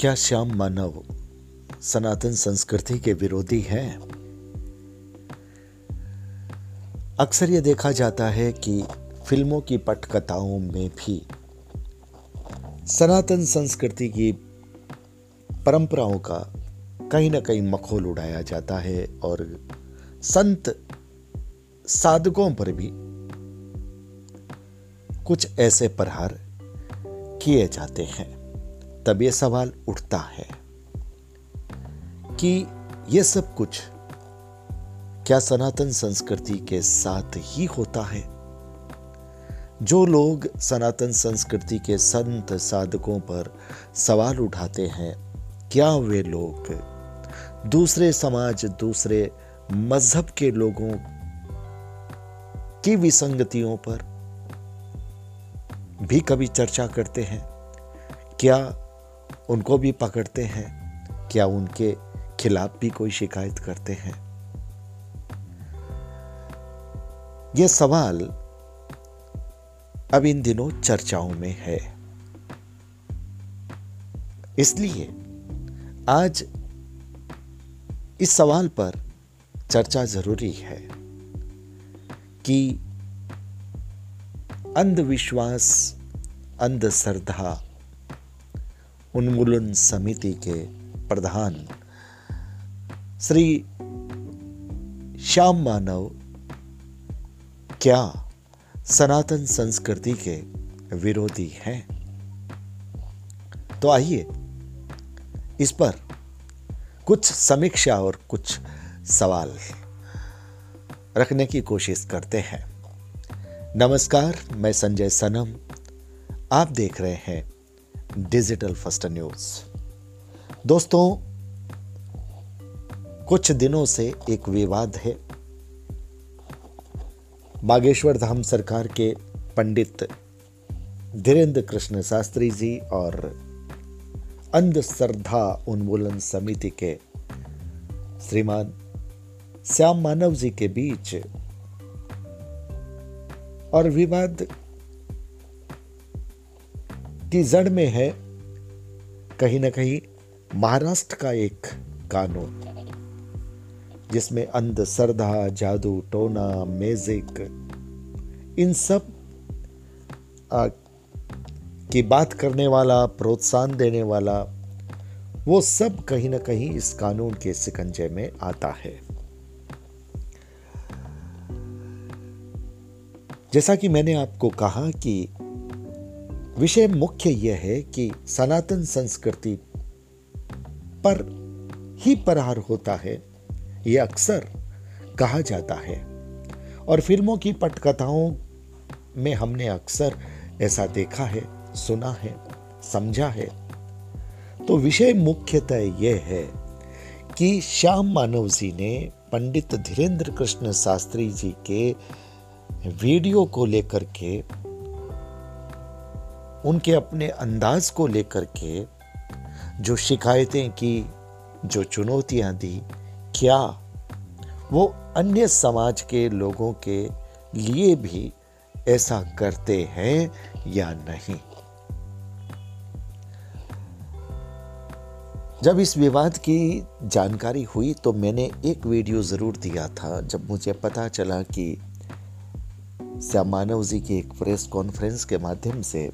क्या श्याम मानव सनातन संस्कृति के विरोधी हैं? अक्सर यह देखा जाता है कि फ़िल्मों की पटकथाओं में भी सनातन संस्कृति की परंपराओं का कहीं ना कहीं मखोल उड़ाया जाता है और संत साधकों पर भी कुछ ऐसे प्रहार किए जाते हैं। तब यह सवाल उठता है कि यह सब कुछ क्या सनातन संस्कृति के साथ ही होता है? जो लोग सनातन संस्कृति के संत साधकों पर सवाल उठाते हैं, क्या वे लोग दूसरे समाज, दूसरे मज़हब के लोगों की विसंगतियों पर भी कभी चर्चा करते हैं? क्या उनको भी पकड़ते हैं। क्या उनके खिलाफ भी कोई शिकायत करते हैं? यह सवाल अब इन दिनों चर्चाओं में है। इसलिए आज इस सवाल पर चर्चा ज़रूरी है कि अंधविश्वास, अंधश्रद्धा उन्मूलन समिति के प्रधान श्री श्याम मानव क्या सनातन संस्कृति के विरोधी हैं? तो आइए इस पर कुछ समीक्षा और कुछ सवाल रखने की कोशिश करते हैं। नमस्कार, मैं संजय सनम। आप देख रहे हैं डिजिटल फ़र्स्ट न्यूज़ दोस्तों, कुछ दिनों से एक विवाद है। बागेश्वर धाम सरकार के पंडित धीरेन्द्र कृष्ण शास्त्री जी और अंधश्रद्धा उन्मूलन समिति के श्रीमान श्याम मानव जी के बीच और विवाद की जड़ में है कहीं ना कहीं महाराष्ट्र का एक कानून जिसमें अंधश्रद्धा जादू टोना म्यूज़िक इन सब आ, की बात करने वाला प्रोत्साहन देने वाला वो सब कहीं ना कहीं इस कानून के सिकंजे में आता है। जैसा कि मैंने आपको कहा कि विषय मुख्य यह है कि सनातन संस्कृति पर ही प्रहार होता है, यह अक्सर कहा जाता है। और फ़िल्मों की पटकथाओं में हमने अक्सर ऐसा देखा है, सुना है, समझा है। तो विषय मुख्यतः यह है कि श्याम मानव जी ने पंडित धीरेन्द्र कृष्ण शास्त्री जी के वीडियो को लेकर के उनके अपने अंदाज को लेकर के जो शिकायतें की, जो चुनौतियाँ दी, क्या वो अन्य समाज के लोगों के लिए भी ऐसा करते हैं या नहीं? जब इस विवाद की जानकारी हुई तो मैंने एक वीडियो ज़रूर दिया था, जब मुझे पता चला कि श्याम मानव जी की एक प्रेस कॉन्फ्रेंस के माध्यम से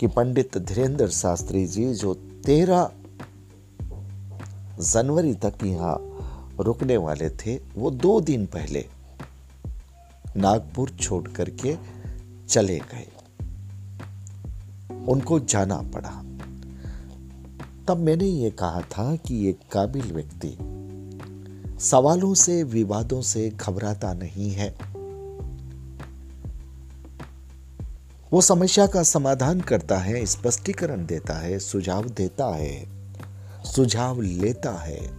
कि पंडित धीरेन्द्र शास्त्री जी जो तेरह जनवरी तक यहाँ रुकने वाले थे, वो दो दिन पहले नागपुर छोड़ करके चले गए। उनको जाना पड़ा। तब मैंने ये कहा था कि एक काबिल व्यक्ति सवालों से, विवादों से घबराता नहीं है। वो समस्या का समाधान करता है, स्पष्टीकरण देता है, सुझाव देता है, सुझाव लेता है।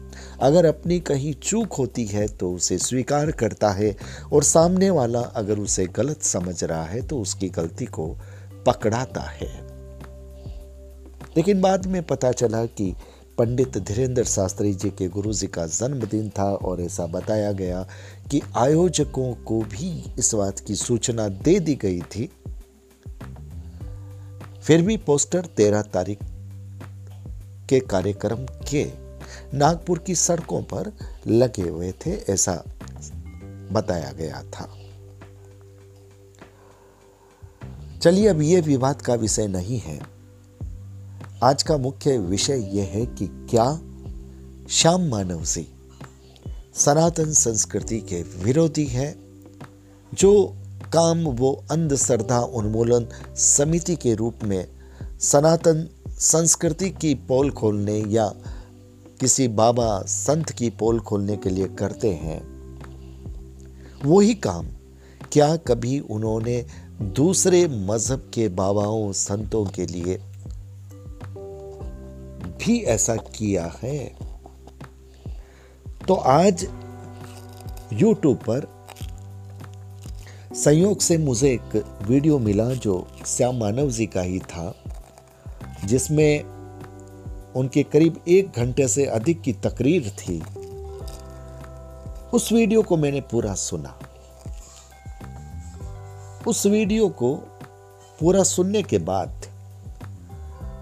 अगर अपनी कहीं चूक होती है तो उसे स्वीकार करता है और सामने वाला अगर उसे गलत समझ रहा है तो उसकी गलती को पकड़ाता है। लेकिन बाद में पता चला कि पंडित धीरेन्द्र शास्त्री जी के गुरु जी का जन्मदिन था और ऐसा बताया गया कि आयोजकों को भी इस बात की सूचना दे दी गई थी फिर भी पोस्टर तेरह तारीख के कार्यक्रम के नागपुर की सड़कों पर लगे हुए थे, ऐसा बताया गया था। चलिए, अब यह विवाद का विषय नहीं है। आज का मुख्य विषय यह है कि क्या श्याम मानव जी सनातन संस्कृति के विरोधी है, जो काम वो अंधश्रद्धा उन्मूलन समिति के रूप में सनातन संस्कृति की पोल खोलने या किसी बाबा संत की पोल खोलने के लिए करते हैं। वही काम क्या कभी उन्होंने दूसरे मज़हब के बाबाओं, संतों के लिए भी ऐसा किया है? तो आज YouTube पर संयोग से मुझे एक वीडियो मिला जो श्याम मानव जी का ही था, जिसमें उनके करीब एक घंटे से अधिक की तकरीर थी। उस वीडियो को मैंने पूरा सुना। उस वीडियो को पूरा सुनने के बाद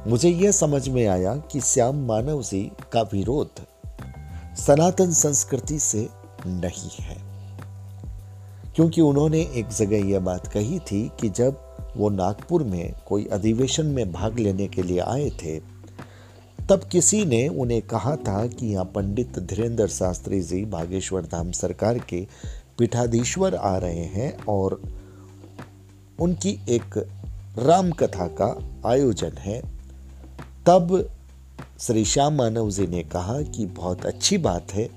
मुझे यह समझ में आया कि श्याम मानव जी का विरोध सनातन संस्कृति से नहीं है। क्योंकि उन्होंने एक जगह यह बात कही थी कि जब वो नागपुर में कोई अधिवेशन में भाग लेने के लिए आए थे, तब किसी ने उन्हें कहा था कि यहाँ पंडित धीरेन्द्र शास्त्री जी बागेश्वर धाम सरकार के पीठाधीश्वर आ रहे हैं और उनकी एक राम कथा का आयोजन है। तब श्री श्याम मानव जी ने कहा कि बहुत अच्छी बात है,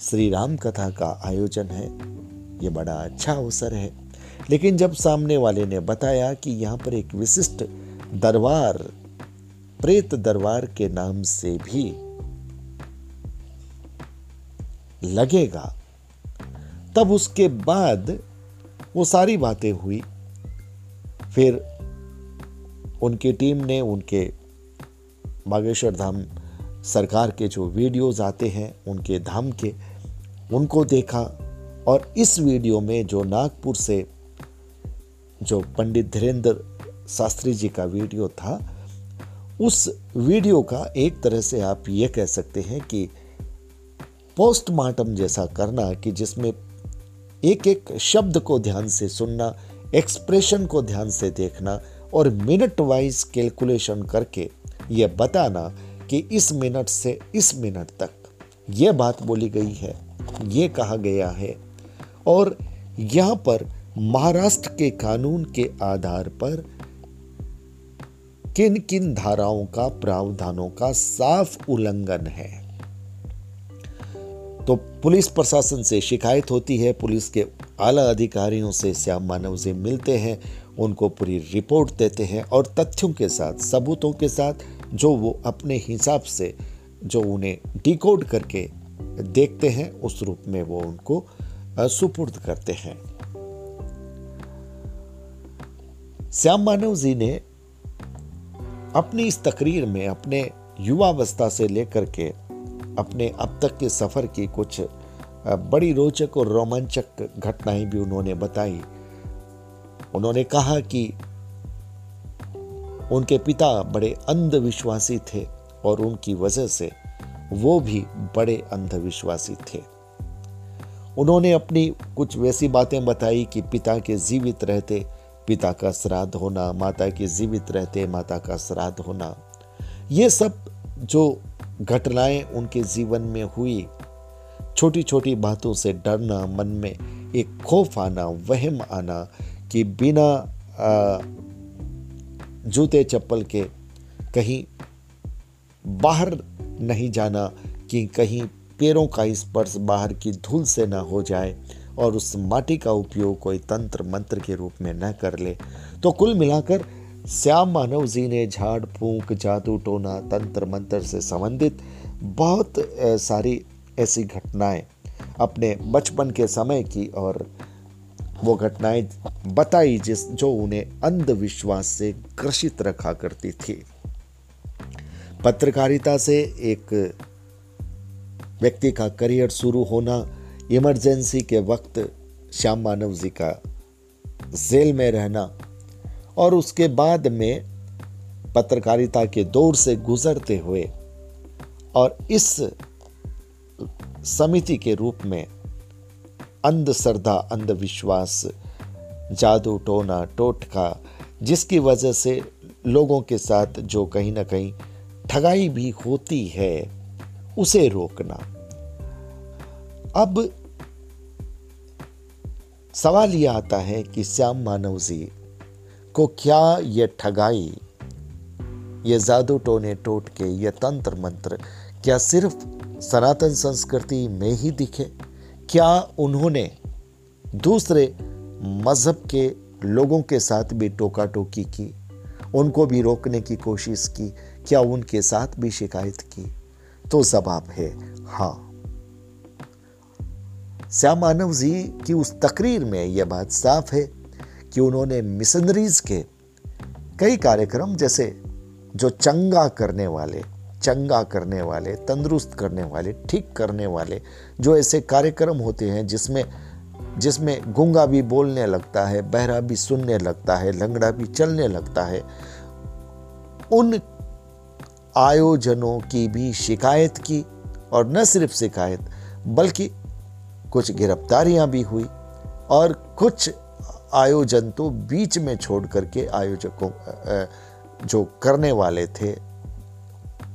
श्री राम कथा का आयोजन है। ये बड़ा अच्छा अवसर है। लेकिन जब सामने वाले ने बताया कि यहाँ पर एक विशिष्ट दरबार, प्रेत दरबार के नाम से भी लगेगा, तब उसके बाद वो सारी बातें हुई। फिर उनकी टीम ने उनके बागेश्वर धाम सरकार के जो वीडियोस आते हैं, उनके धाम के, उनको देखा। और इस वीडियो में जो नागपुर से जो पंडित धीरेन्द्र शास्त्री जी का वीडियो था, उस वीडियो का एक तरह से आप ये कह सकते हैं कि पोस्टमार्टम जैसा करना कि जिसमें एक एक शब्द को ध्यान से सुनना एक्सप्रेशन को ध्यान से देखना और मिनट वाइज कैलकुलेशन करके ये बताना कि इस मिनट से इस मिनट तक यह बात बोली गई है, ये कहा गया है। और यहाँ पर महाराष्ट्र के कानून के आधार पर किन किन धाराओं का, प्रावधानों का साफ़ उल्लंघन है। तो पुलिस प्रशासन से शिकायत होती है। पुलिस के आला अधिकारियों से श्याम मानव से मिलते हैं, उनको पूरी रिपोर्ट देते हैं और तथ्यों के साथ, सबूतों के साथ जो वो अपने हिसाब से जो उन्हें डिकोड करके देखते हैं, उस रूप में वो उनको सुपुर्द करते हैं। श्याम मानव जी ने अपनी इस तकरीर में अपने युवावस्था से लेकर के अपने अब तक के सफ़र की कुछ बड़ी रोचक और रोमांचक घटनाएँ भी उन्होंने बताई। उन्होंने कहा कि उनके पिता बड़े अंधविश्वासी थे और उनकी वजह से वो भी बड़े अंधविश्वासी थे। उन्होंने अपनी कुछ वैसी बातें बताई कि पिता के जीवित रहते, पिता का श्राद्ध होना, माता के जीवित रहते, माता का श्राद्ध होना। ये सब जो घटनाएँ उनके जीवन में हुई छोटी छोटी बातों से डरना, मन में एक खौफ आना, वहम आना कि बिना जूते चप्पल के कहीं बाहर नहीं जाना कि कहीं पैरों का स्पर्श बाहर की धूल से न हो जाए और उस माटी का उपयोग कोई तंत्र मंत्र के रूप में न कर ले। तो कुल मिलाकर श्याम मानव जी ने झाड़, फूंक, जादू, टोना, तंत्र मंत्र से संबंधित बहुत सारी ऐसी घटनाएँ अपने बचपन के समय की और वो घटनाएँ बताई जिस, जो उन्हें अंधविश्वास से ग्रसित रखा करती थी। पत्रकारिता से एक व्यक्ति का करियर शुरू होना इमरजेंसी के वक्त श्याम मानव जी का जेल में रहना और उसके बाद में पत्रकारिता के दौर से गुजरते हुए और इस समिति के रूप में अंधश्रद्धा अंधविश्वास, जादू, टोना, टोटका, जिसकी वजह से लोगों के साथ जो कहीं ना कहीं ठगाई भी होती है उसे रोकना। अब सवाल यह आता है कि श्याम मानव जी को क्या ये ठगाई, ये जादू टोने टोट के ये तंत्र मंत्र क्या सिर्फ़ सनातन संस्कृति में ही दिखे? क्या उन्होंने दूसरे मज़हब के लोगों के साथ भी टोका टोकी की? उनको भी रोकने की कोशिश की? क्या उनके साथ भी शिकायत की? तो जवाब है। हाँ। श्याम मानव जी की उस तकरीर में यह बात साफ़ है कि उन्होंने मिशनरीज के कई कार्यक्रम, जैसे जो चंगा करने वाले, चंगा करने वाले, तंदुरुस्त करने वाले, ठीक करने वाले, जो ऐसे कार्यक्रम होते हैं जिसमें जिसमें गुंगा भी बोलने लगता है, बहरा भी सुनने लगता है, लंगड़ा भी चलने लगता है, उन आयोजनों की भी शिकायत की और न सिर्फ़ शिकायत, बल्कि कुछ गिरफ्तारियाँ भी हुई और कुछ आयोजन तो बीच में छोड़ करके आयोजकों जो करने वाले थे,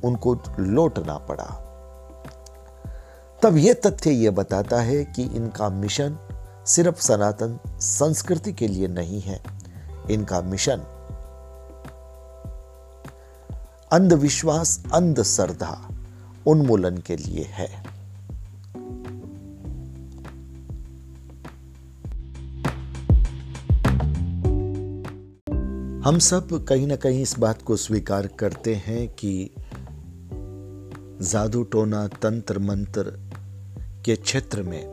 उनको लौटना पड़ा। तब यह तथ्य यह बताता है कि इनका मिशन सिर्फ़ सनातन संस्कृति के लिए नहीं है। इनका मिशन अंधविश्वास, अंधश्रद्धा उन्मूलन के लिए है। हम सब कहीं ना कहीं इस बात को स्वीकार करते हैं कि जादू टोना तंत्र मंत्र के क्षेत्र में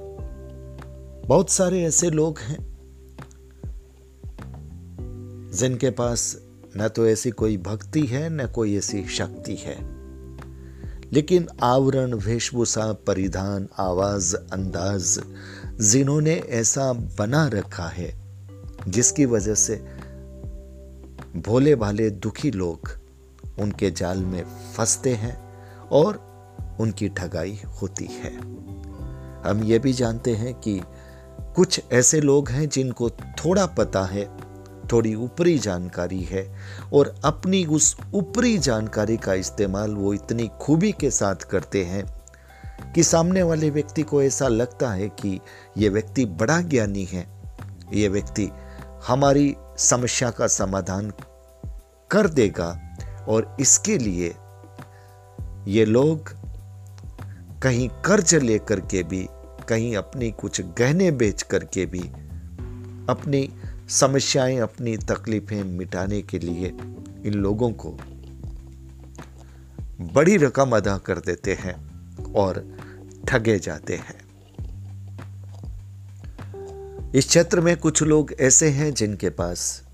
बहुत सारे ऐसे लोग हैं जिनके पास न तो ऐसी कोई भक्ति है, न कोई ऐसी शक्ति है। लेकिन आवरण, वेशभूषा, परिधान, आवाज़, अंदाज, जिन्होंने ऐसा बना रखा है, जिसकी वजह से भोले भाले दुखी लोग उनके जाल में फंसते हैं और उनकी ठगाई होती है। हम ये भी जानते हैं कि कुछ ऐसे लोग हैं जिनको थोड़ा पता है थोड़ी ऊपरी जानकारी है और अपनी उस ऊपरी जानकारी का इस्तेमाल वो इतनी खूबी के साथ करते हैं कि सामने वाले व्यक्ति को ऐसा लगता है कि ये व्यक्ति बड़ा ज्ञानी है। ये व्यक्ति हमारी समस्या का समाधान कर देगा और इसके लिए ये लोग कहीं कर्ज लेकर के भी, कहीं अपनी कुछ गहने बेच करके भी अपनी समस्याएँ अपनी तकलीफें मिटाने के लिए इन लोगों को बड़ी रकम अदा कर देते हैं और ठगे जाते हैं। इस क्षेत्र में कुछ लोग ऐसे हैं जिनके पास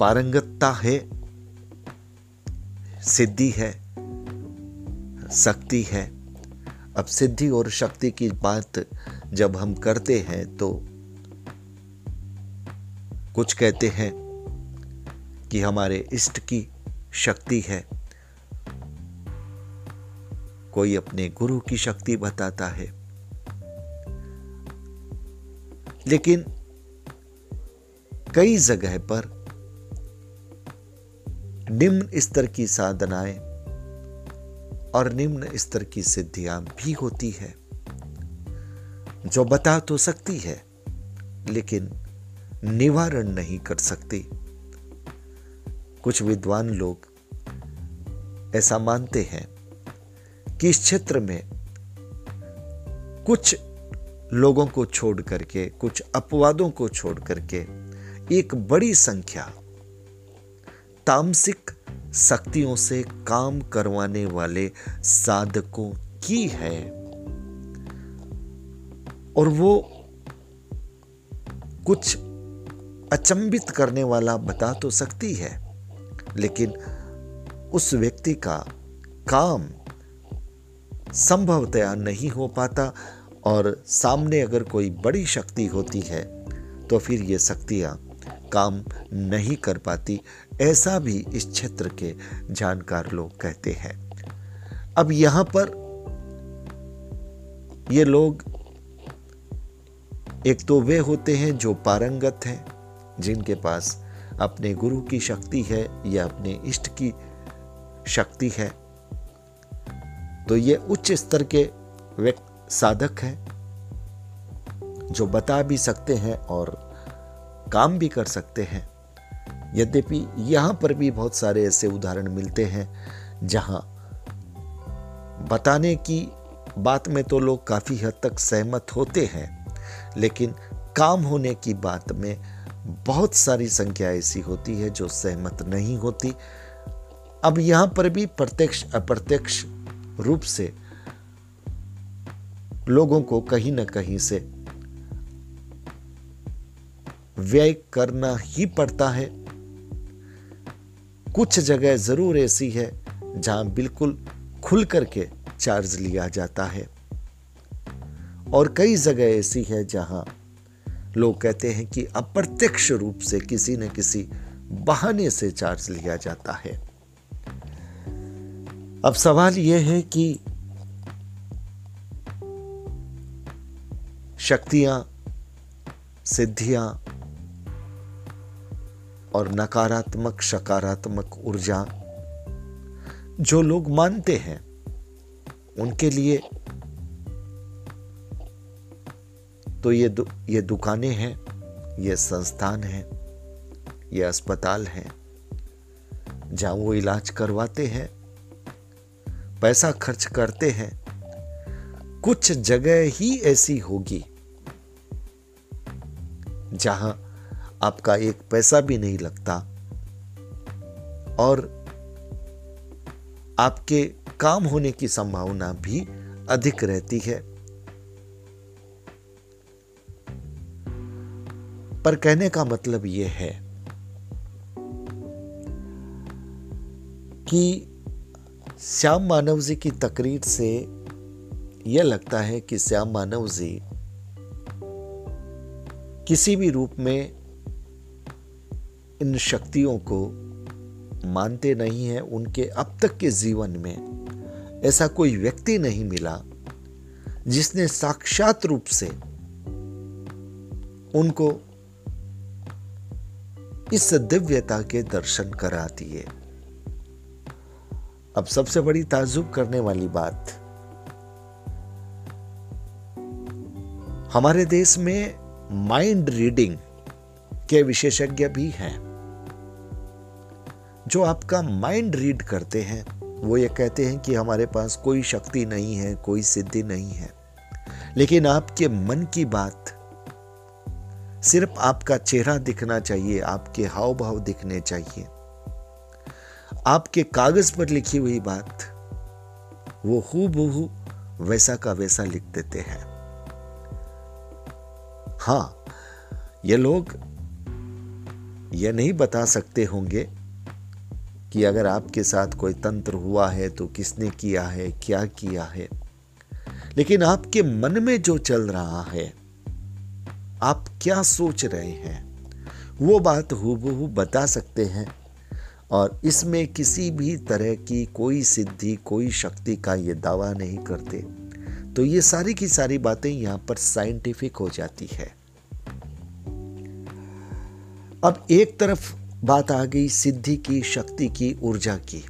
पारंगतता है, सिद्धि है, शक्ति है। अब सिद्धि और शक्ति की बात जब हम करते हैं तो कुछ कहते हैं कि हमारे इष्ट की शक्ति है। कोई अपने गुरु की शक्ति बताता है। लेकिन कई जगह पर निम्न स्तर की साधनाएँ और निम्न स्तर की सिद्धियाँ भी होती है, जो बता तो सकती है, लेकिन निवारण नहीं कर सकती। कुछ विद्वान लोग ऐसा मानते हैं कि इस क्षेत्र में कुछ लोगों को छोड़ करके, कुछ अपवादों को छोड़ करके एक बड़ी संख्या तामसिक शक्तियों से काम करवाने वाले साधकों की है। और वो कुछ अचंबित करने वाला बता तो सकती है, लेकिन उस व्यक्ति का काम संभवतया नहीं हो पाता और सामने अगर कोई बड़ी शक्ति होती है तो फिर ये शक्तियाँ काम नहीं कर पाती, ऐसा भी इस क्षेत्र के जानकार लोग कहते हैं। अब यहाँ पर ये लोग एक तो वे होते हैं जो पारंगत हैं जिनके पास अपने गुरु की शक्ति है या अपने इष्ट की शक्ति है। तो ये उच्च स्तर के व्यक्ति साधक हैं, जो बता भी सकते हैं और काम भी कर सकते हैं। यद्यपि यहाँ पर भी बहुत सारे ऐसे उदाहरण मिलते हैं, जहाँ बताने की बात में तो लोग काफ़ी हद तक सहमत होते हैं, लेकिन काम होने की बात में बहुत सारी संख्या ऐसी होती है जो सहमत नहीं होती। अब यहाँ पर भी प्रत्यक्ष, अप्रत्यक्ष रूप से लोगों को कहीं ना कहीं से व्यय करना ही पड़ता है। कुछ जगह ज़रूर ऐसी है जहाँ बिल्कुल खुल करके चार्ज लिया जाता है। और कई जगह ऐसी है जहाँ लोग कहते हैं कि अप्रत्यक्ष रूप से किसी न किसी बहाने से चार्ज लिया जाता है। अब सवाल यह है कि शक्तियाँ, सिद्धियाँ और नकारात्मक, सकारात्मक ऊर्जा जो लोग मानते हैं, उनके लिए तो ये दु, ये दुकानें हैं ये संस्थान हैं ये अस्पताल हैं। जहाँ वो इलाज करवाते हैं पैसा खर्च करते हैं कुछ जगह ही ऐसी होगी जहाँ आपका एक पैसा भी नहीं लगता और आपके काम होने की संभावना भी अधिक रहती है। पर कहने का मतलब यह है कि श्याम मानव जी की तकरीर से यह लगता है कि श्याम मानव जी किसी भी रूप में इन शक्तियों को मानते नहीं हैं, उनके अब तक के जीवन में ऐसा कोई व्यक्ति नहीं मिला जिसने साक्षात रूप से उनको इस दिव्यता के दर्शन करा दिए अब सबसे बड़ी ताजुब करने वाली बात, हमारे देश में माइंड रीडिंग के विशेषज्ञ भी हैं। जो आपका माइंड रीड करते हैं, वो ये कहते हैं कि हमारे पास कोई शक्ति नहीं है, कोई सिद्धि नहीं है। लेकिन आपके मन की बात सिर्फ़ आपका चेहरा दिखना चाहिए, आपके हाव भाव दिखने चाहिए। आपके कागज़ पर लिखी हुई बात, वो हु वैसा का वैसा लिख देते हैं। हाँ, ये लोग ये नहीं बता सकते होंगे कि अगर आपके साथ कोई तंत्र हुआ है तो किसने किया है, क्या किया है। लेकिन आपके मन में जो चल रहा है आप क्या सोच रहे हैं? वो बात हूबहू बता सकते हैं। और इसमें किसी भी तरह की कोई सिद्धि कोई शक्ति का ये दावा नहीं करते। तो ये सारी की सारी बातें यहाँ पर साइंटिफिक हो जाती है। अब एक तरफ़ बात आ गई सिद्धि की शक्ति की ऊर्जा की।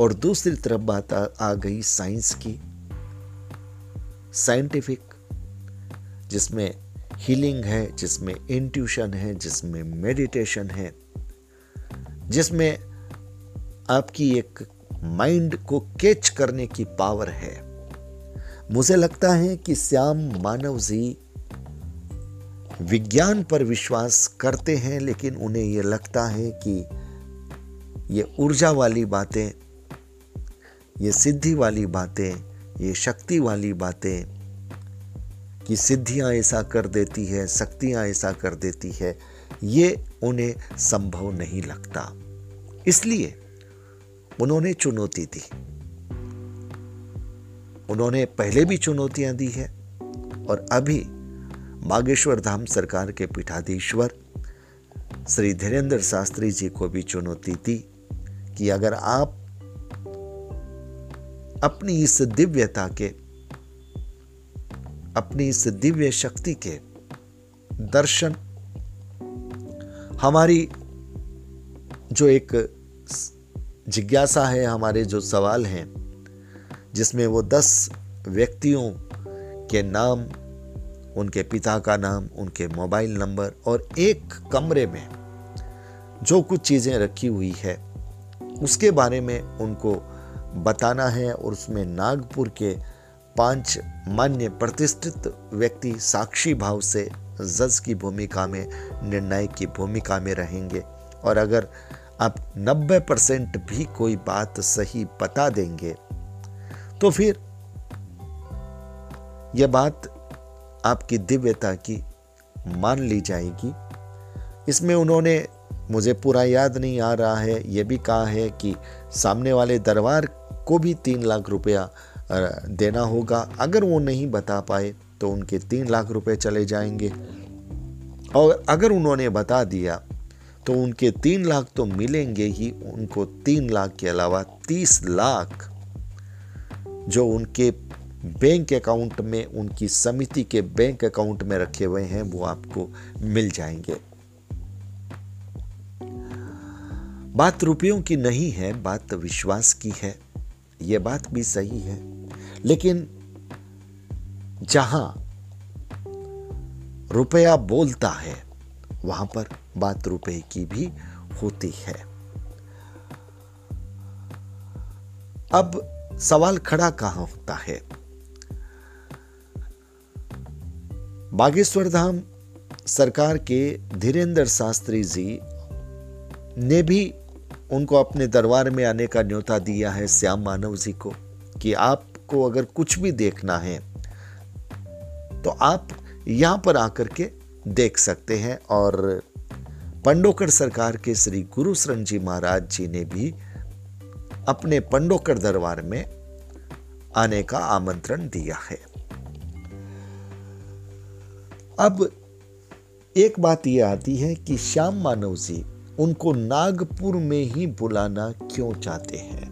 और दूसरी तरफ़ बात आ, आ गई साइंस की। साइंटिफिक जिसमें हीलिंग है, जिसमें इंट्यूशन है, जिसमें मेडिटेशन है, जिसमें आपकी एक माइंड को कैच करने की पावर है। मुझे लगता है कि श्याम मानव जी विज्ञान पर विश्वास करते हैं, लेकिन उन्हें यह लगता है कि ये ऊर्जा वाली बातें, ये सिद्धि वाली बातें, ये शक्ति वाली बातें कि सिद्धियाँ ऐसा कर देती है, शक्तियाँ ऐसा कर देती है, ये उन्हें संभव नहीं लगता। इसलिए उन्होंने चुनौती दी। उन्होंने पहले भी चुनौतियाँ दी है और अभी बागेश्वर धाम सरकार के पीठाधीश्वर श्री धीरेन्द्र शास्त्री जी को भी चुनौती दी कि अगर आप अपनी इस दिव्यता के अपनी इस दिव्य शक्ति के दर्शन, हमारी जो एक जिज्ञासा है, हमारे जो सवाल हैं, जिसमें वो दस व्यक्तियों के नाम, उनके पिता का नाम, उनके मोबाइल नंबर और एक कमरे में जो कुछ चीज़ें रखी हुई है, उसके बारे में उनको बताना है और उसमें नागपुर के पाँच मान्य प्रतिष्ठित व्यक्ति साक्षी भाव से जज की भूमिका में, निर्णायक की भूमिका में रहेंगे। और अगर आप 90 परसेंट भी कोई बात सही बता देंगे तो फिर यह बात आपकी दिव्यता की मान ली जाएगी। इसमें उन्होंने मुझे पूरा याद नहीं आ रहा है, यह भी कहा है कि सामने वाले दरबार को भी तीन लाख रुपया देना होगा। अगर वो नहीं बता पाए तो उनके तीन लाख रुपए चले जाएँगे। और अगर उन्होंने बता दिया तो उनके तीन लाख तो मिलेंगे ही। उनको तीन लाख के अलावा तीस लाख जो उनके बैंक अकाउंट में, उनकी समिति के बैंक अकाउंट में रखे हुए हैं, वो आपको मिल जाएँगे। बात रुपयों की नहीं है, बात विश्वास की है। यह बात भी सही है। लेकिन जहाँ रुपया बोलता है, वहाँ पर बात रुपए की भी होती है। अब सवाल खड़ा कहाँ होता है? बागेश्वर धाम सरकार के धीरेन्द्र शास्त्री जी ने भी उनको अपने दरबार में आने का न्योता दिया है श्याम मानव जी को कि आपको अगर कुछ भी देखना है तो आप यहाँ पर आकर के देख सकते हैं और पंडोकर सरकार के श्री गुरु शरण जी महाराज जी ने भी अपने पंडोकर दरबार में आने का आमंत्रण दिया है। अब एक बात यह आती है कि श्याम मानव जी उनको नागपुर में ही बुलाना क्यों चाहते हैं?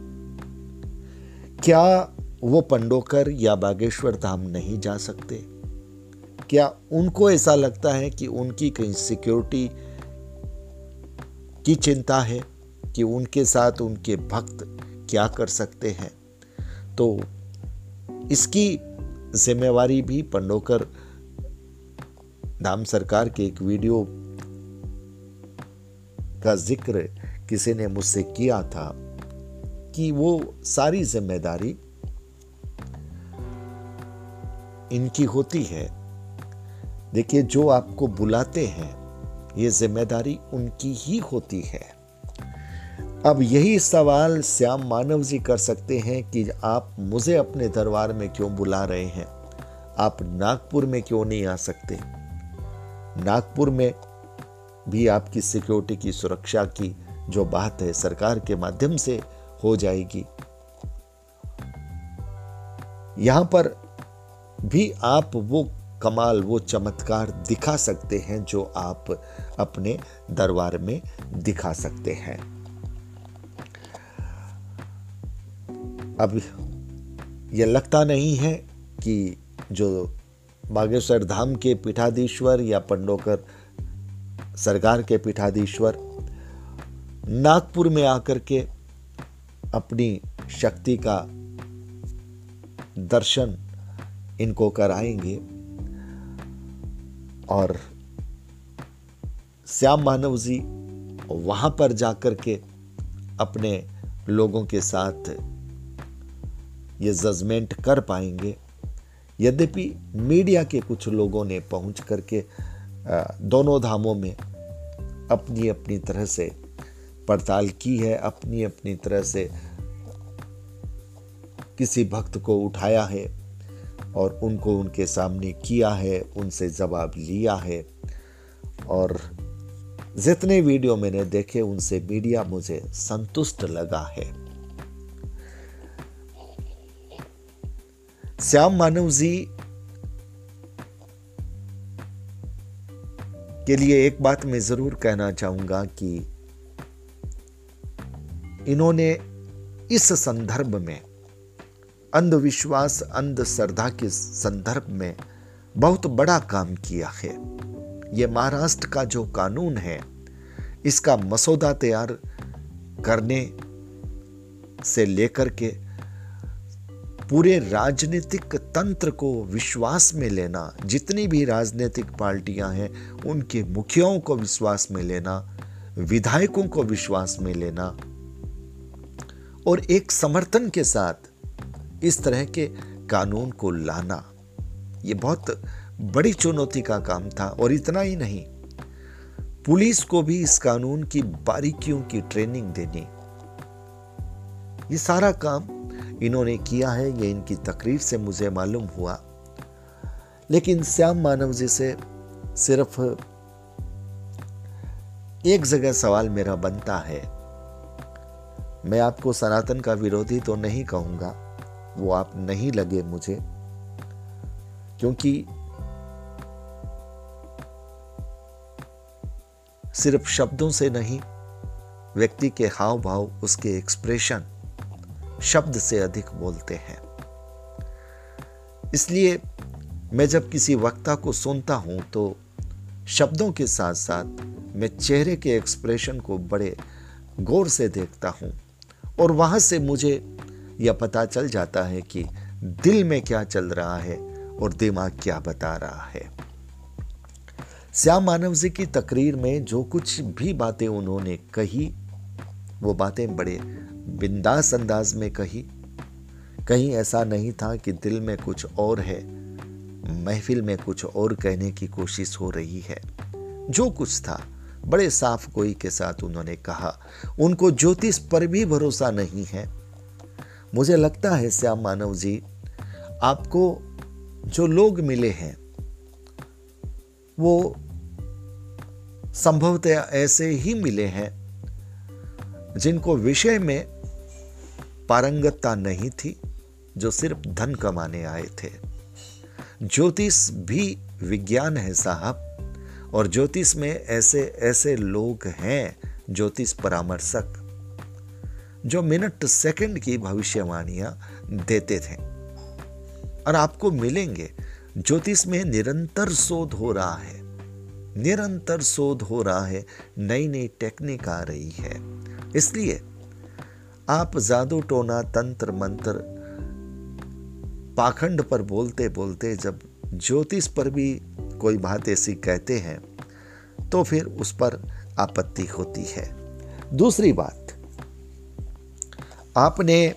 क्या वो पंडोकर या बागेश्वर धाम नहीं जा सकते। क्या उनको ऐसा लगता है कि उनकी कहीं सिक्योरिटी की चिंता है, कि उनके साथ उनके भक्त क्या कर सकते हैं? तो इसकी जिम्मेवारी भी पंडोकर धाम सरकार के एक वीडियो का ज़िक्र किसी ने मुझसे किया था कि वो सारी ज़िम्मेदारी इनकी होती है। देखिए, जो आपको बुलाते हैं, ये ज़िम्मेदारी उनकी ही होती है। अब यही सवाल श्याम मानव जी कर सकते हैं कि आप मुझे अपने दरबार में क्यों बुला रहे हैं? आप नागपुर में क्यों नहीं आ सकते? नागपुर में भी आपकी सिक्योरिटी की सुरक्षा की जो बात है, सरकार के माध्यम से हो जाएगी। यहाँ पर भी आप वो कमाल, वो चमत्कार दिखा सकते हैं जो आप अपने दरबार में दिखा सकते हैं। अब यह लगता नहीं है कि जो बागेश्वर धाम के पीठाधीश्वर या पंडोकर सरकार के पीठाधीश्वर नागपुर में आकर के अपनी शक्ति का दर्शन इनको कराएँगे। और श्याम मानव जी वहाँ पर जाकर के अपने लोगों के साथ ये जजमेंट कर पाएँगे। यद्यपि मीडिया के कुछ लोगों ने पहुँच करके दोनों धामों में अपनी अपनी तरह से पड़ताल की है अपनी अपनी तरह से किसी भक्त को उठाया है। और उनको उनके सामने किया है, उनसे जवाब लिया है। और जितने वीडियो मैंने देखे, उनसे मीडिया मुझे संतुष्ट लगा है। श्याम मानव जी, के लिए एक बात मैं ज़रूर कहना चाहूँगा कि इन्होंने इस संदर्भ में अंधविश्वास, अंधश्रद्धा के संदर्भ में बहुत बड़ा काम किया है। ये महाराष्ट्र का जो कानून है, इसका मसौदा तैयार करने से लेकर के पूरे राजनीतिक तंत्र को विश्वास में लेना, जितनी भी राजनीतिक पार्टियाँ हैं, उनके मुखियाओं को विश्वास में लेना, विधायकों को विश्वास में लेना और एक समर्थन के साथ इस तरह के कानून को लाना, ये बहुत बड़ी चुनौती का काम था और इतना ही नहीं। पुलिस को भी इस कानून की बारीकियों की ट्रेनिंग देनी। ये सारा काम इन्होंने किया है, ये इनकी तकरीर से मुझे मालूम हुआ। लेकिन श्याम मानव जी से सिर्फ़ एक जगह सवाल मेरा बनता है। मैं आपको सनातन का विरोधी तो नहीं कहूँगा। वो आप नहीं लगे मुझे, क्योंकि सिर्फ़ शब्दों से नहीं, व्यक्ति के हाव भाव उसके एक्सप्रेशन शब्द से अधिक बोलते हैं। इसलिए मैं जब किसी वक्ता को सुनता हूँ तो शब्दों के साथ साथ मैं चेहरे के एक्सप्रेशन को बड़े गौर से देखता हूँ, और वहाँ से मुझे यह पता चल जाता है कि दिल में क्या चल रहा है और दिमाग क्या बता रहा है। श्याम मानव जी की तकरीर में जो कुछ भी बातें उन्होंने कही, वो बातें बड़े बिंदास अंदाज में कही। कहीं ऐसा नहीं था कि दिल में कुछ और है, महफिल में कुछ और कहने की कोशिश हो रही है। जो कुछ था, बड़े साफ़ कोई के साथ उन्होंने कहा। उनको ज्योतिष पर भी भरोसा नहीं है। मुझे लगता है, श्याम मानव जी, आपको जो लोग मिले हैं, वो संभवतः ऐसे ही मिले हैं, जिनको विषय में पारंगतता नहीं थी, जो सिर्फ़ धन कमाने आए थे। ज्योतिष भी विज्ञान है, साहब, और ज्योतिष में ऐसे ऐसे लोग हैं, ज्योतिष परामर्शक। जो मिनट सेकंड की भविष्यवाणियाँ देते थे। और आपको मिलेंगे, ज्योतिष में निरंतर शोध हो रहा है। निरंतर शोध हो रहा है नई नई टेक्निक आ रही है। इसलिए आप जादू टोना तंत्र मंत्र पाखंड पर बोलते बोलते जब ज्योतिष पर भी कोई बात ऐसी कहते हैं तो फिर उस पर आपत्ति होती है। दूसरी बात आपने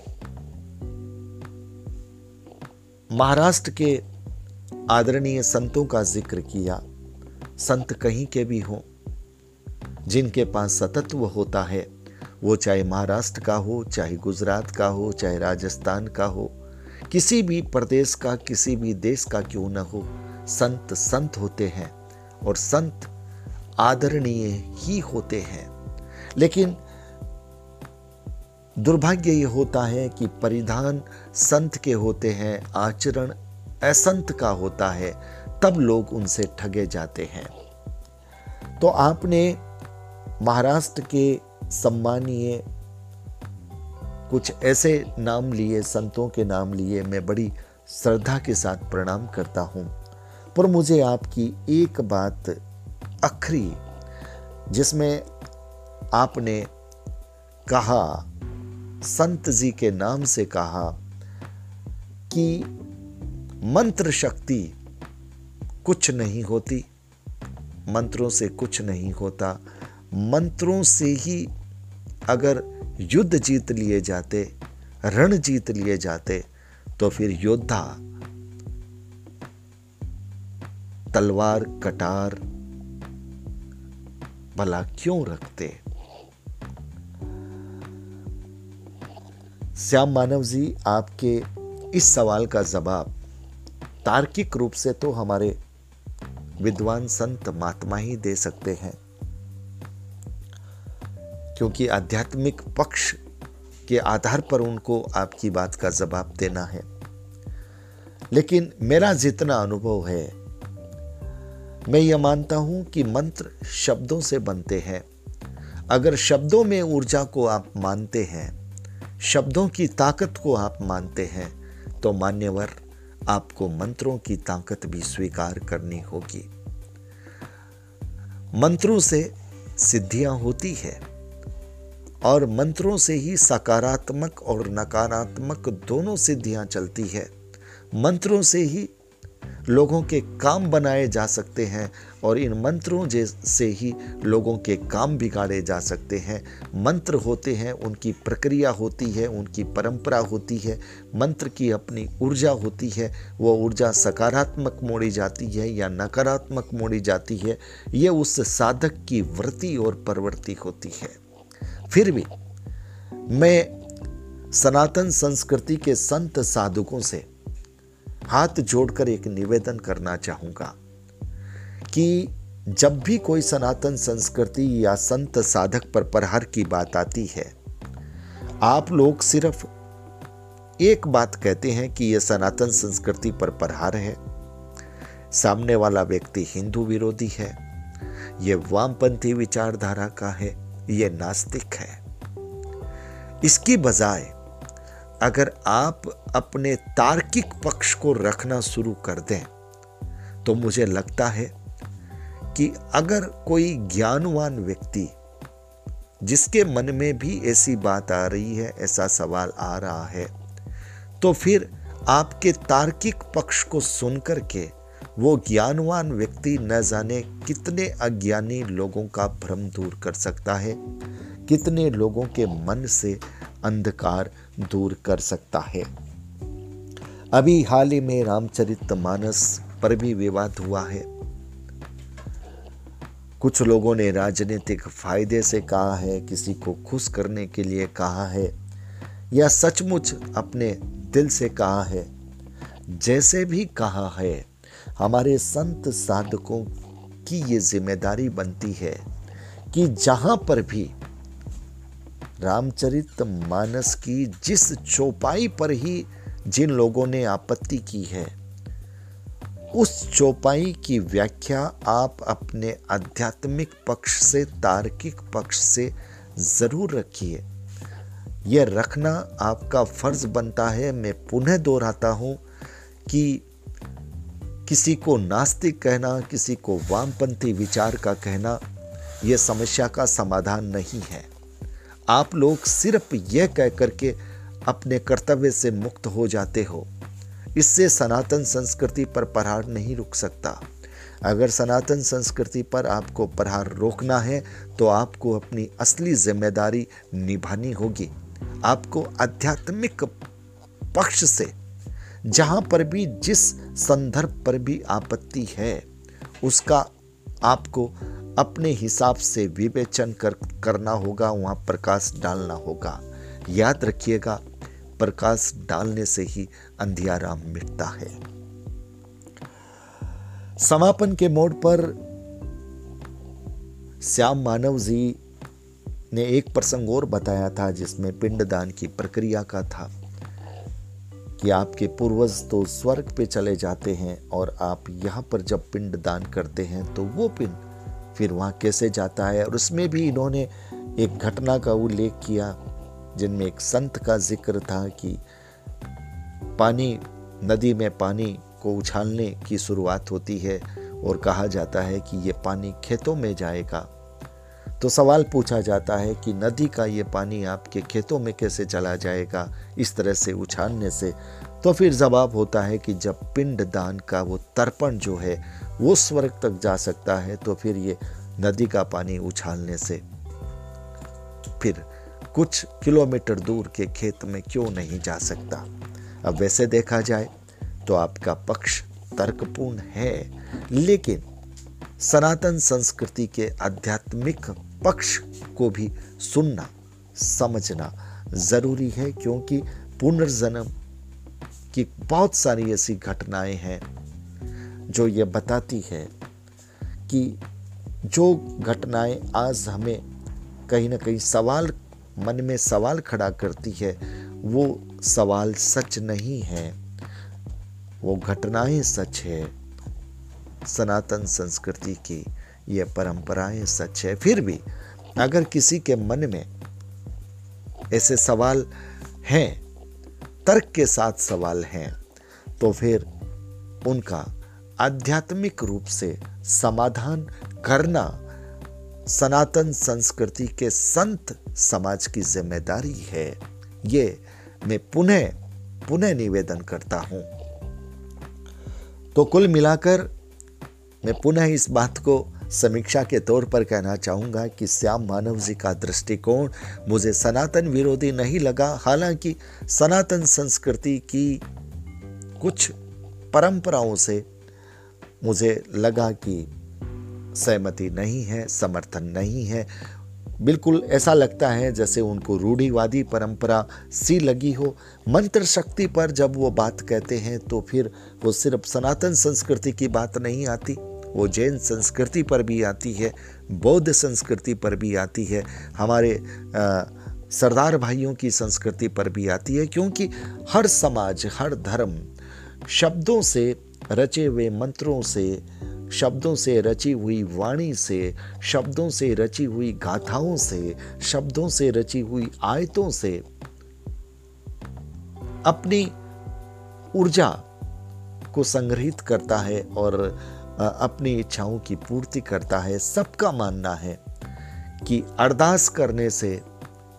महाराष्ट्र के आदरणीय संतों का ज़िक्र किया। संत कहीं के भी हों, जिनके पास सतत्व होता है, वो चाहे महाराष्ट्र का हो, चाहे गुजरात का हो, चाहे राजस्थान का हो, किसी भी प्रदेश का, किसी भी देश का क्यों न हो, संत संत होते हैं और संत आदरणीय ही होते हैं। लेकिन दुर्भाग्य ये होता है कि परिधान संत के होते हैं, आचरण असंत का होता है, तब लोग उनसे ठगे जाते हैं। तो आपने महाराष्ट्र के सम्मानीय कुछ ऐसे नाम लिए, संतों के नाम लिए, मैं बड़ी श्रद्धा के साथ प्रणाम करता हूँ। पर मुझे आपकी एक बात अखरी, जिसमें आपने कहा संत जी के नाम से कहा कि मंत्र शक्ति कुछ नहीं होती, मंत्रों से कुछ नहीं होता। मंत्रों से ही अगर युद्ध जीत लिए जाते, रण जीत लिए जाते तो फिर योद्धा, तलवार, कटार, भला क्यों रखते? श्याम मानव जी, आपके इस सवाल का जवाब तार्किक रूप से तो हमारे विद्वान संत महात्मा ही दे सकते हैं। क्योंकि आध्यात्मिक पक्ष के आधार पर उनको आपकी बात का जवाब देना है। लेकिन मेरा जितना अनुभव है, मैं यह मानता हूँ कि मंत्र शब्दों से बनते हैं। अगर शब्दों में ऊर्जा को आप मानते हैं शब्दों की ताकत को आप मानते हैं तो मान्यवर, आपको मंत्रों की ताकत भी स्वीकार करनी होगी। मंत्रों से सिद्धियाँ होती है और मंत्रों से ही सकारात्मक और नकारात्मक दोनों सिद्धियाँ चलती है। मंत्रों से ही लोगों के काम बनाए जा सकते हैं और इन मंत्रों से ही लोगों के काम बिगाड़े जा सकते हैं। मंत्र होते हैं, उनकी प्रक्रिया होती है, उनकी परंपरा होती है, मंत्र की अपनी ऊर्जा होती है, वो ऊर्जा सकारात्मक मोड़ी जाती है या नकारात्मक मोड़ी जाती है, ये उस साधक की वृत्ति और प्रवृत्ति होती है। फिर भी, मैं सनातन संस्कृति के संत साधकों से हाथ जोड़कर एक निवेदन करना चाहूँगा कि जब भी कोई सनातन संस्कृति या संत साधक पर प्रहार की बात आती है, आप लोग सिर्फ़ एक बात कहते हैं कि यह सनातन संस्कृति पर प्रहार है। सामने वाला व्यक्ति हिंदू विरोधी है यह वामपंथी विचारधारा का है यह नास्तिक है। इसकी बजाय अगर आप अपने तार्किक पक्ष को रखना शुरू कर दें तो मुझे लगता है कि अगर कोई ज्ञानवान व्यक्ति, जिसके मन में भी ऐसी बात आ रही है, ऐसा सवाल आ रहा है तो फिर आपके तार्किक पक्ष को सुनकर के वो ज्ञानवान व्यक्ति न जाने कितने अज्ञानी लोगों का भ्रम दूर कर सकता है, कितने लोगों के मन से अंधकार दूर कर सकता है। अभी हाल ही में रामचरित मानस पर भी विवाद हुआ है। कुछ लोगों ने राजनीतिक फ़ायदे से कहा है, किसी को खुश करने के लिए कहा है, या सचमुच अपने दिल से कहा है। जैसे भी कहा है, हमारे संत साधकों की ये ज़िम्मेदारी बनती है कि जहाँ पर भी रामचरित मानस की जिस चौपाई पर ही जिन लोगों ने आपत्ति की है, उस चौपाई की व्याख्या आप अपने आध्यात्मिक पक्ष से, तार्किक पक्ष से ज़रूर रखिए। यह रखना आपका फ़र्ज़ बनता है। मैं पुनः दोहराता हूँ कि किसी को नास्तिक कहना, किसी को वामपंथी विचार का कहना, यह समस्या का समाधान नहीं है। आप लोग सिर्फ़ यह कह करके अपने कर्तव्य से मुक्त हो जाते हो। इससे सनातन संस्कृति पर प्रहार नहीं रुक सकता। अगर सनातन संस्कृति पर आपको प्रहार रोकना है तो आपको अपनी असली ज़िम्मेदारी निभानी होगी। आपको आध्यात्मिक पक्ष से, जहाँ पर भी जिस संदर्भ पर भी आपत्ति है, उसका आपको अपने हिसाब से विवेचन कर, करना होगा, वहाँ प्रकाश डालना होगा। याद रखिएगा, प्रकाश डालने से ही अंधियारा मिटता है। समापन के मोड़ पर श्याम मानव जी ने एक प्रसंग और बताया था, जिसमें पिंडदान की प्रक्रिया का था, कि आपके पूर्वज तो स्वर्ग पे चले जाते हैं और आप यहाँ पर जब पिंड दान करते हैं तो वो पिंड फिर वहाँ कैसे जाता है? और उसमें भी इन्होंने एक घटना का उल्लेख किया, जिनमें एक संत का ज़िक्र था कि पानी, नदी में पानी को उछालने की शुरुआत होती है और कहा जाता है कि ये पानी खेतों में जाएगा। तो सवाल पूछा जाता है कि नदी का ये पानी आपके खेतों में कैसे चला जाएगा, इस तरह से उछालने से? तो फिर जवाब होता है कि जब पिंड दान का वो तर्पण जो है वो स्वर्ग तक जा सकता है तो फिर ये नदी का पानी उछालने से। फिर कुछ किलोमीटर दूर के खेत में क्यों नहीं जा सकता? अब वैसे देखा जाए तो आपका पक्ष तर्कपूर्ण है, लेकिन सनातन संस्कृति के आध्यात्मिक पक्ष को भी सुनना, समझना ज़रूरी है, क्योंकि पुनर्जन्म की बहुत सारी ऐसी घटनाएँ हैं। जो ये बताती है कि जो घटनाएँ आज हमें कहीं ना कहीं सवाल, मन में सवाल खड़ा करती है, वो सवाल सच नहीं है। वो घटनाएँ सच है। सनातन संस्कृति की ये परंपराएँ सच है। फिर भी अगर किसी के मन में ऐसे सवाल हैं, तर्क के साथ सवाल हैं तो फिर उनका आध्यात्मिक रूप से समाधान करना सनातन संस्कृति के संत समाज की ज़िम्मेदारी है। ये मैं पुनः पुनः निवेदन करता हूँ। तो कुल मिलाकर मैं पुनः इस बात को समीक्षा के तौर पर कहना चाहूँगा कि श्याम मानव जी का दृष्टिकोण मुझे सनातन विरोधी नहीं लगा। हालाँकि सनातन संस्कृति की कुछ परंपराओं से मुझे लगा कि सहमति नहीं है, समर्थन नहीं है। बिल्कुल ऐसा लगता है जैसे उनको रूढ़ीवादी परंपरा सी लगी हो। मंत्र शक्ति पर जब वो बात कहते हैं तो फिर वो सिर्फ़ सनातन संस्कृति की बात नहीं आती, वो जैन संस्कृति पर भी आती है, बौद्ध संस्कृति पर भी आती है, हमारे सरदार भाइयों की संस्कृति पर भी आती है, क्योंकि हर समाज, हर धर्म शब्दों से रचे हुए मंत्रों से, शब्दों से रची हुई वाणी से, शब्दों से रची हुई गाथाओं से, शब्दों से रची हुई आयतों से, अपनी ऊर्जा को संग्रहित करता है और अपनी इच्छाओं की पूर्ति करता है। सबका मानना है कि अरदास करने से,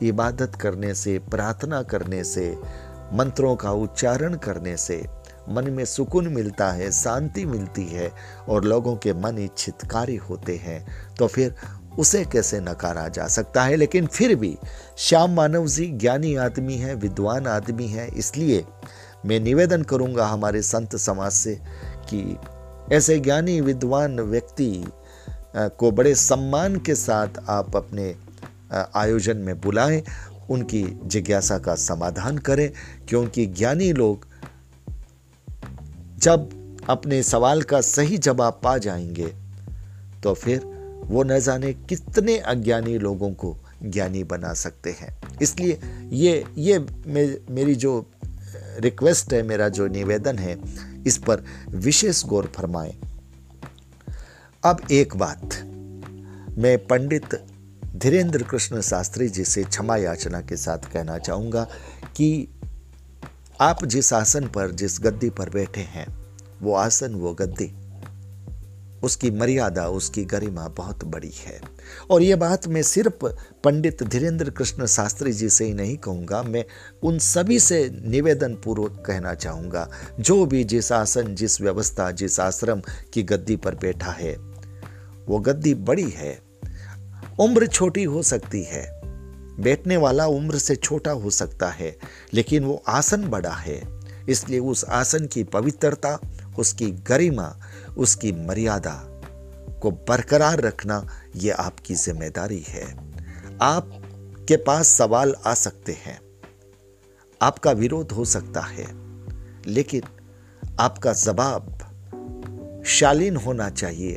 इबादत करने से, प्रार्थना करने से, मंत्रों का उच्चारण करने से मन में सुकून मिलता है, शांति मिलती है और लोगों के मन इच्छित कार्य होते हैं। तो फिर उसे कैसे नकारा जा सकता है? लेकिन फिर भी श्याम मानव जी ज्ञानी आदमी है, विद्वान आदमी है, इसलिए मैं निवेदन करूँगा हमारे संत समाज से कि ऐसे ज्ञानी विद्वान व्यक्ति को बड़े सम्मान के साथ आप अपने आयोजन में बुलाएँ, उनकी जिज्ञासा का समाधान करें, क्योंकि ज्ञानी लोग जब अपने सवाल का सही जवाब पा जाएँगे तो फिर वो न जाने कितने अज्ञानी लोगों को ज्ञानी बना सकते हैं। इसलिए ये ये मे, मेरी जो रिक्वेस्ट है मेरा जो निवेदन है इस पर विशेष गौर फरमाएँ। अब एक बात। मैं पंडित धीरेन्द्र कृष्ण शास्त्री जी से क्षमा याचना के साथ कहना चाहूँगा कि आप जिस आसन पर, जिस गद्दी पर बैठे हैं, वो आसन, वो गद्दी, उसकी मर्यादा, उसकी गरिमा बहुत बड़ी है। और ये बात मैं सिर्फ़ पंडित धीरेन्द्र कृष्ण शास्त्री जी से ही नहीं कहूँगा, मैं उन सभी से निवेदन पूर्वक कहना चाहूँगा, जो भी जिस आसन, जिस व्यवस्था, जिस आश्रम की गद्दी पर बैठा है, वो गद्दी बड़ी है, उम्र छोटी हो सकती है बैठने वाला उम्र से छोटा हो सकता है, लेकिन वो आसन बड़ा है। इसलिए उस आसन की पवित्रता, उसकी गरिमा, उसकी मर्यादा को बरकरार रखना ये आपकी ज़िम्मेदारी है। आपके पास सवाल आ सकते हैं। आपका विरोध हो सकता है, लेकिन आपका जवाब शालीन होना चाहिए,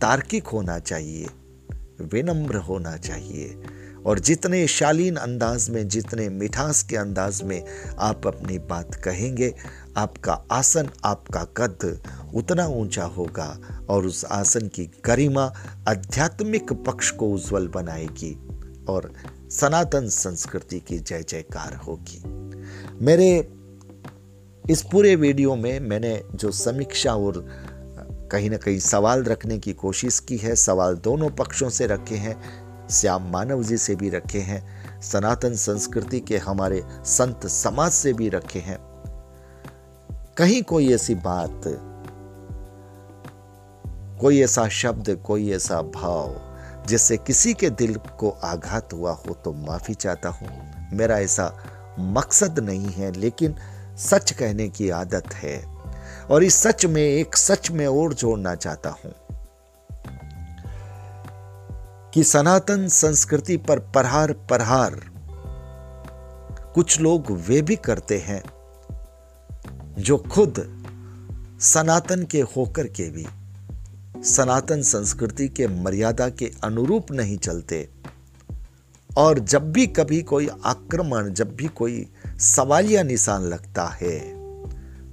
तार्किक होना चाहिए, विनम्र होना चाहिए। और जितने शालीन अंदाज में, जितने मिठास के अंदाज में आप अपनी बात कहेंगे, आपका आसन, आपका कद उतना ऊँचा होगा और उस आसन की गरिमा आध्यात्मिक पक्ष को उज्जवल बनाएगी और सनातन संस्कृति की जय जयकार होगी। मेरे इस पूरे वीडियो में मैंने जो समीक्षा और कहीं ना कहीं सवाल रखने की कोशिश की है, सवाल दोनों पक्षों से रखे हैं श्याम मानव जी से भी रखे हैं। सनातन संस्कृति के हमारे संत समाज से भी रखे हैं। कहीं कोई ऐसी बात, कोई ऐसा शब्द, कोई ऐसा भाव, जिससे किसी के दिल को आघात हुआ हो तो माफ़ी चाहता हूँ। मेरा ऐसा मकसद नहीं है, लेकिन सच कहने की आदत है। और इस सच में, एक सच में और जोड़ना चाहता हूँ। कि सनातन संस्कृति पर प्रहार प्रहार कुछ लोग वे भी करते हैं, जो खुद सनातन के होकर के भी, सनातन संस्कृति के मर्यादा के अनुरूप नहीं चलते। और जब भी कभी कोई आक्रमण, जब भी कोई सवालिया निशान लगता है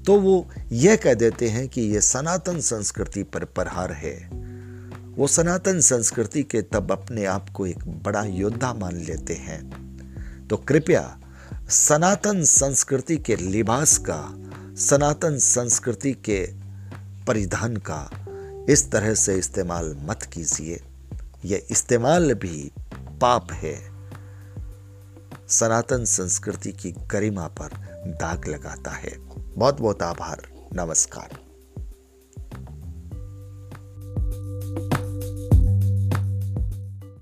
तो वो यह कह देते हैं कि यह सनातन संस्कृति पर प्रहार है। वो सनातन संस्कृति के तब अपने आप को एक बड़ा योद्धा मान लेते हैं। तो कृपया सनातन संस्कृति के लिबास का, सनातन संस्कृति के परिधान का इस तरह से इस्तेमाल मत कीजिए। यह इस्तेमाल भी पाप है। सनातन संस्कृति की गरिमा पर दाग लगाता है। बहुत बहुत आभार। नमस्कार।